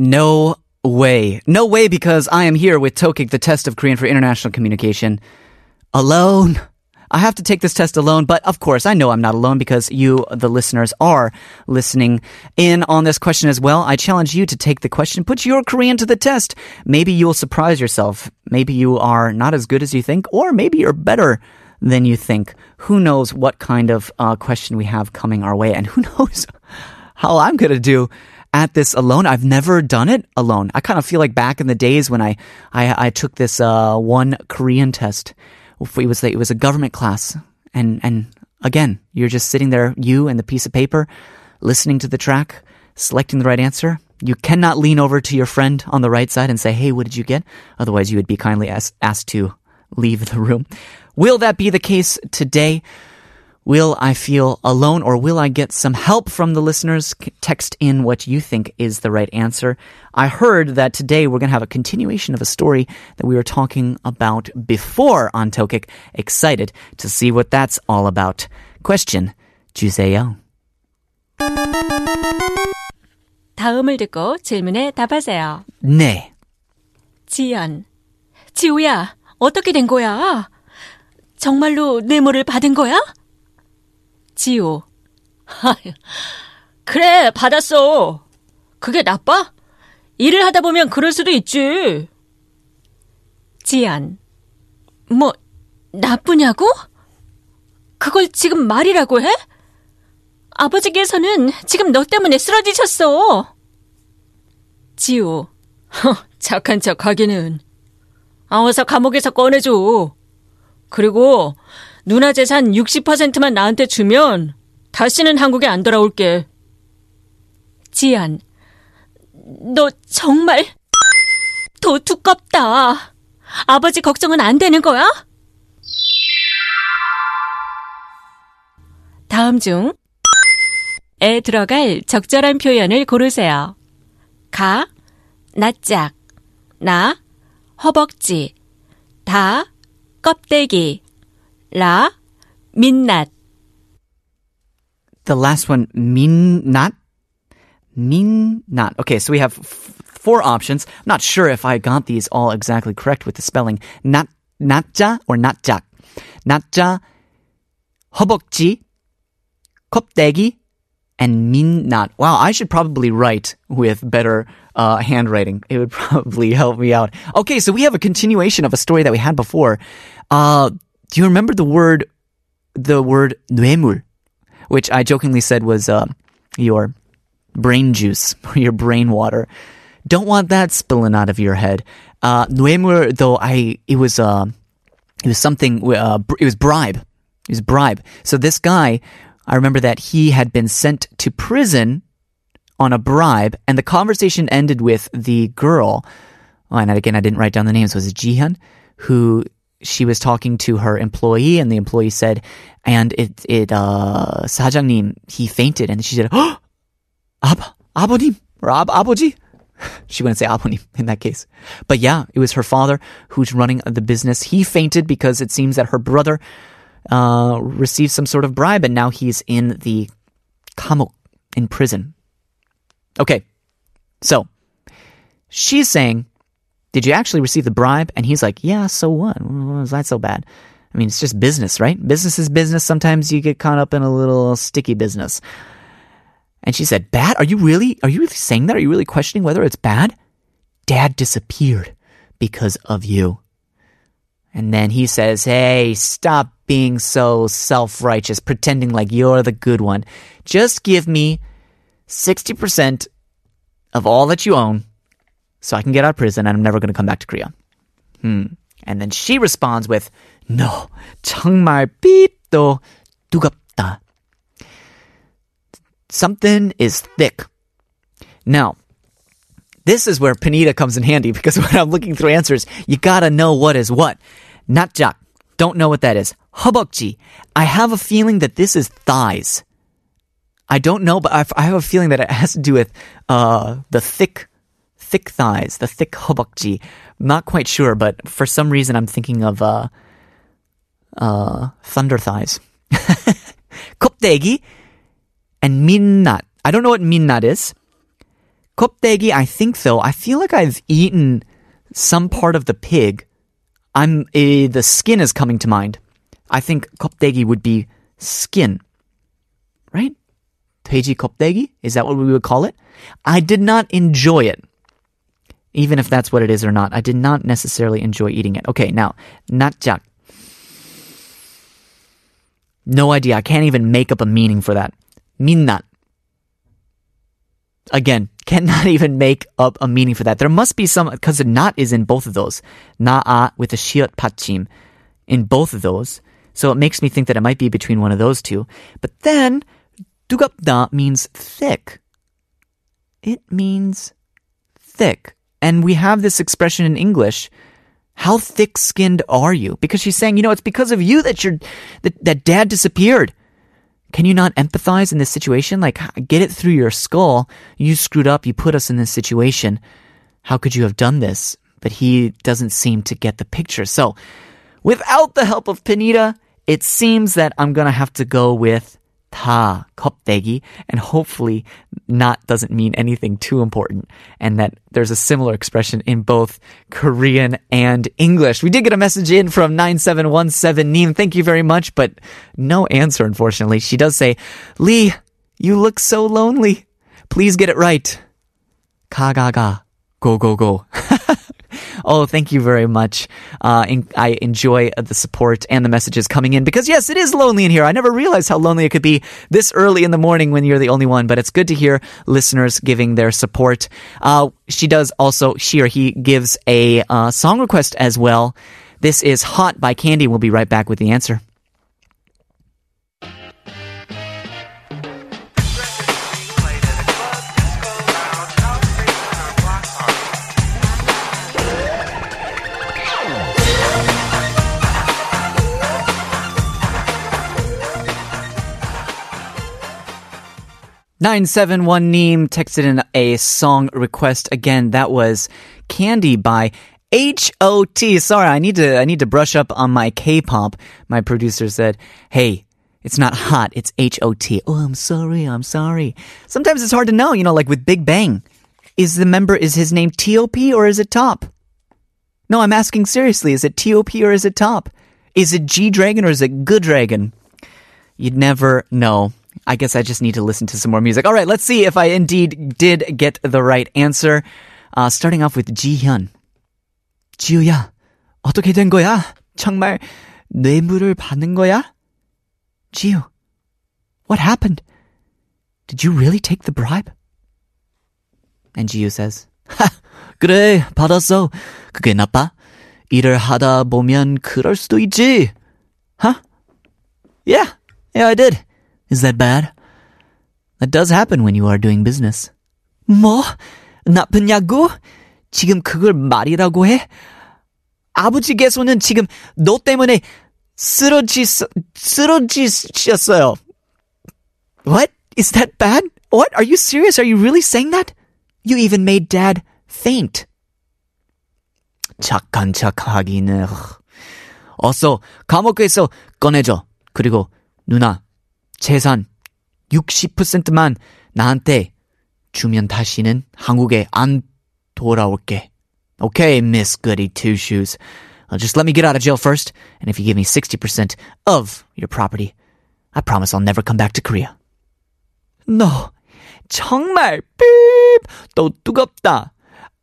No way. No way because I am here with TOKIC, the test of Korean for international communication. Alone. I have to take this test alone, but of course I know I'm not alone because you, the listeners, are listening in on this question as well. I challenge you to take the question, put your Korean to the test. Maybe you'll surprise yourself. Maybe you are not as good as you think, or maybe you're better than you think. Who knows what kind of uh, question we have coming our way, and who knows how I'm going to do at this alone. I've never done it alone. I kind of feel like back in the days when I I, I took this uh, one Korean test. It was it was a government class, and and again, you're just sitting there, you and the piece of paper, listening to the track, selecting the right answer. You cannot lean over to your friend on the right side and say, "Hey, what did you get?" Otherwise, you would be kindly asked asked to leave the room. Will that be the case today? Will I feel alone or will I get some help from the listeners? Text in what you think is the right answer. I heard that today we're going to have a continuation of a story that we were talking about before on TOKIC. Excited to see what that's all about. Question 주세요. 다음을 듣고 질문에 답하세요. 네. 지연. 지우야, 어떻게 된 거야? 정말로 뇌물을 받은 거야? 아휴, 그래, 받았어. 그게 나빠? 일을 하다 보면 그럴 수도 있지. 지연. 뭐, 나쁘냐고? 그걸 지금 말이라고 해? 아버지께서는 지금 너 때문에 쓰러지셨어. 허, 착한 척 하기는. 아, 어서 감옥에서 꺼내줘. 그리고 누나 재산 60%만 나한테 주면 다시는 한국에 안 돌아올게. 지안, 너 정말 더 두껍다. 아버지 걱정은 안 되는 거야? 다음 중, 에 들어갈 적절한 표현을 고르세요. 가, 낯짝, 나, 허벅지, 다, 껍데기, 라, 민낯. The last one, min not? Min not. Okay, so we have f- four options. I'm not sure if I got these all exactly correct with the spelling. Not, natja or natjak. natja, 허벅지, 껍데기, and min not. Wow, I should probably write with better uh, handwriting. It would probably help me out. Okay, so we have a continuation of a story that we had before. Uh, do you remember the word, the word 뇌물, which I jokingly said was uh, your brain juice or your brain water? Don't want that spilling out of your head. Uh, 뇌물, though, I it was uh, it was something. Uh, br- it was bribe. It was bribe. So this guy, I remember that he had been sent to prison on a bribe, and the conversation ended with the girl. Oh, and again, I didn't write down the names. Was it Jihan? Who she was talking to her employee, and the employee said, and it it uh 사장님 he fainted, and she said, oh, ab 아버님 or ab 아버지. She wouldn't say 아버님 in that case, but yeah, it was her father who's running the business. He fainted because it seems that her brother uh, received some sort of bribe, and now he's in the 감옥 in prison. Okay, so she's saying, "Did you actually receive the bribe?" And he's like, "Yeah, so what? That so bad?" I mean, it's just business, right? Business is business. Sometimes you get caught up in a little sticky business. And she said, "Bad? Are you really? Are you really saying that? Are you really questioning whether it's bad?" Dad disappeared because of you. And then he says, Hey, stop being so self righteous, pretending like you're the good one. Just give me 60% of all that you own so I can get out of prison and I'm never going to come back to Korea. Hmm. And then she responds with, No, 정말 삐또 두껍다. something is thick. Now, this is where Panita comes in handy because when I'm looking through answers, you gotta know what is what. Natjak. Don't know what that is. Hobokji. I have a feeling that this is thighs. I don't know, but I have a feeling that it has to do with uh, the thick, thick thighs, the thick hobokji. Not quite sure, but for some reason I'm thinking of uh, uh, thunder thighs. 껍데기 and minnat. I don't know what minnat is. 껍데기, I think though, I feel like I've eaten some part of the pig. I'm uh, the skin is coming to mind. I think 껍데기 would be skin, right? 돼지 껍데기? Is that what we would call it? I did not enjoy it. even if that's what it is or not. I did not necessarily enjoy eating it. Okay, now, natjak. No idea. I can't even make up a meaning for that. Minnat. Again, cannot even make up a meaning for that. There must be some, because the not is in both of those. Na'a with the shiot pachim in both of those. So it makes me think that it might be between one of those two. But then, dugapda means thick. It means thick. And we have this expression in English. How thick skinned are you? Because she's saying, you know, it's because of you that your that, that dad disappeared. Can you not empathize in this situation? Like, get it through your skull. You screwed up. You put us in this situation. How could you have done this? But he doesn't seem to get the picture. So, without the help of Panita, it seems that I'm gonna have to go with 다 껍데기 and hopefully not doesn't mean anything too important and that there's a similar expression in both Korean and English. We did get a message in from 9717 Neem. Thank you very much, but no answer unfortunately. She does say, "Lee, you look so lonely. Please get it right." 가가가 go go go. Oh, thank you very much. Uh, in, I enjoy the support and the messages coming in because yes, it is lonely in here. I never realized how lonely it could be this early in the morning when you're the only one, but it's good to hear listeners giving their support. Uh, she does also, she or he gives a uh, song request as well. This is Hot by Candy. We'll be right back with the answer. 971 Neem texted in a song request. Again, that was Candy by H.O.T. Sorry, I need to, I need to brush up on my K-pop. My producer said, hey, it's not hot, it's H.O.T. Oh, I'm sorry, I'm sorry. Sometimes it's hard to know, you know, like with Big Bang. Is the member, is his name T.O.P. or is it Top? No, I'm asking seriously, is it T.O.P. or is it Top? Is it G Dragon or is it Good Dragon? You'd never know. I guess I just need to listen to some more music. All right, let's see if I indeed did get the right answer. Uh, starting off with 지현. 지우야, 어떻게 된 거야? 정말 뇌물을 받는 거야? 지우, what happened? Did you really take the bribe? And Jiu says, 하, 그래, 받았어. 그게 나빠? 일을 하다 보면 그럴 수도 있지. Huh? Yeah, yeah, I did. Is that bad? That does happen when you are doing business. 뭐? 나쁘냐고? 지금 그걸 말이라고 해? 아버지께서는 지금 너 때문에 쓰러지, 쓰러지셨어요. What? Is that bad? What? Are you serious? Are you really saying that? You even made dad faint. 착한 척하기는. 어서 감옥에서 꺼내줘. 그리고 누나, 재산 60%만 나한테 주면 다시는 한국에 안 돌아올게. Okay, Miss Goody Two Shoes. Uh, just let me get out of jail first, and if you give me 60% of your property, I promise I'll never come back to Korea. 너 정말 삐! 또 뜨겁다.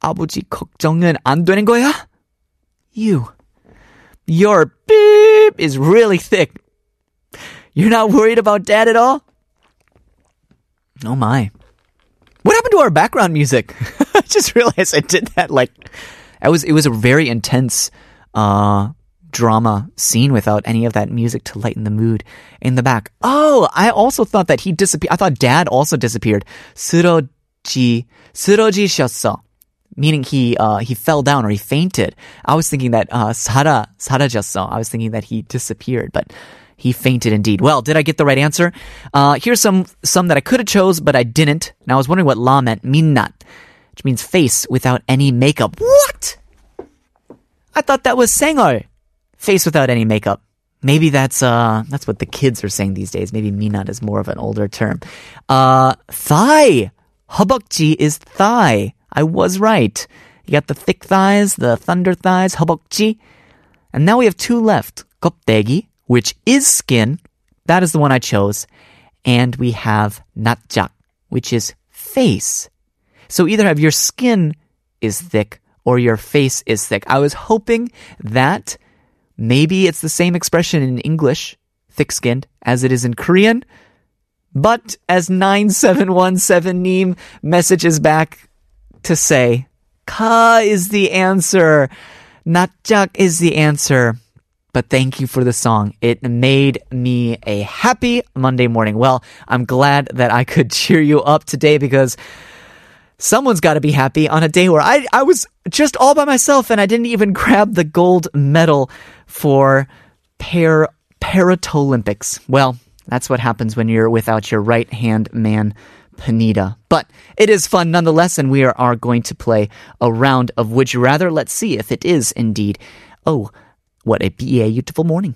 아버지 걱정은 안 되는 거야? You. Your beep is really thick. You're not worried about dad at all? Oh my. What happened to our background music? I just realized I did that like I was it was a very intense uh drama scene without any of that music to lighten the mood in the back. Oh, I also thought that he disappeared. I thought dad also disappeared. 쓰러지, 쓰러지셨어. Meaning he, uh, he fell down or he fainted. I was thinking that, uh, 사라, 사라졌어. I was thinking that he disappeared, but he fainted indeed. Well, did I get the right answer? Uh, here's some, some that I could have chose, but I didn't. And I was wondering what la meant. 민낯, which means face without any makeup. What? I thought that was 생얼. Face without any makeup. Maybe that's uh that's what the kids are saying these days. Maybe minat is more of an older term. Uh thigh. 허벅지 is thigh. I was right. You got the thick thighs, the thunder thighs, 허벅지. And now we have two left. 껍데기, which is skin. That is the one I chose. And we have 낯짝, which is face. So either have your skin is thick or your face is thick. I was hoping that maybe it's the same expression in English, thick skinned, as it is in Korean. But as 9717 Neem messages back to say, Ka is the answer. Natjak is the answer. But thank you for the song. It made me a happy Monday morning. Well, I'm glad that I could cheer you up today because someone's got to be happy on a day where I, I was just all by myself and I didn't even grab the gold medal for pair Paralympics. Well, that's what happens when you're without your right hand man, Panita. But it is fun nonetheless, and we are, are going to play a round of Would You Rather. Let's see if it is indeed. Oh, what a beautiful morning.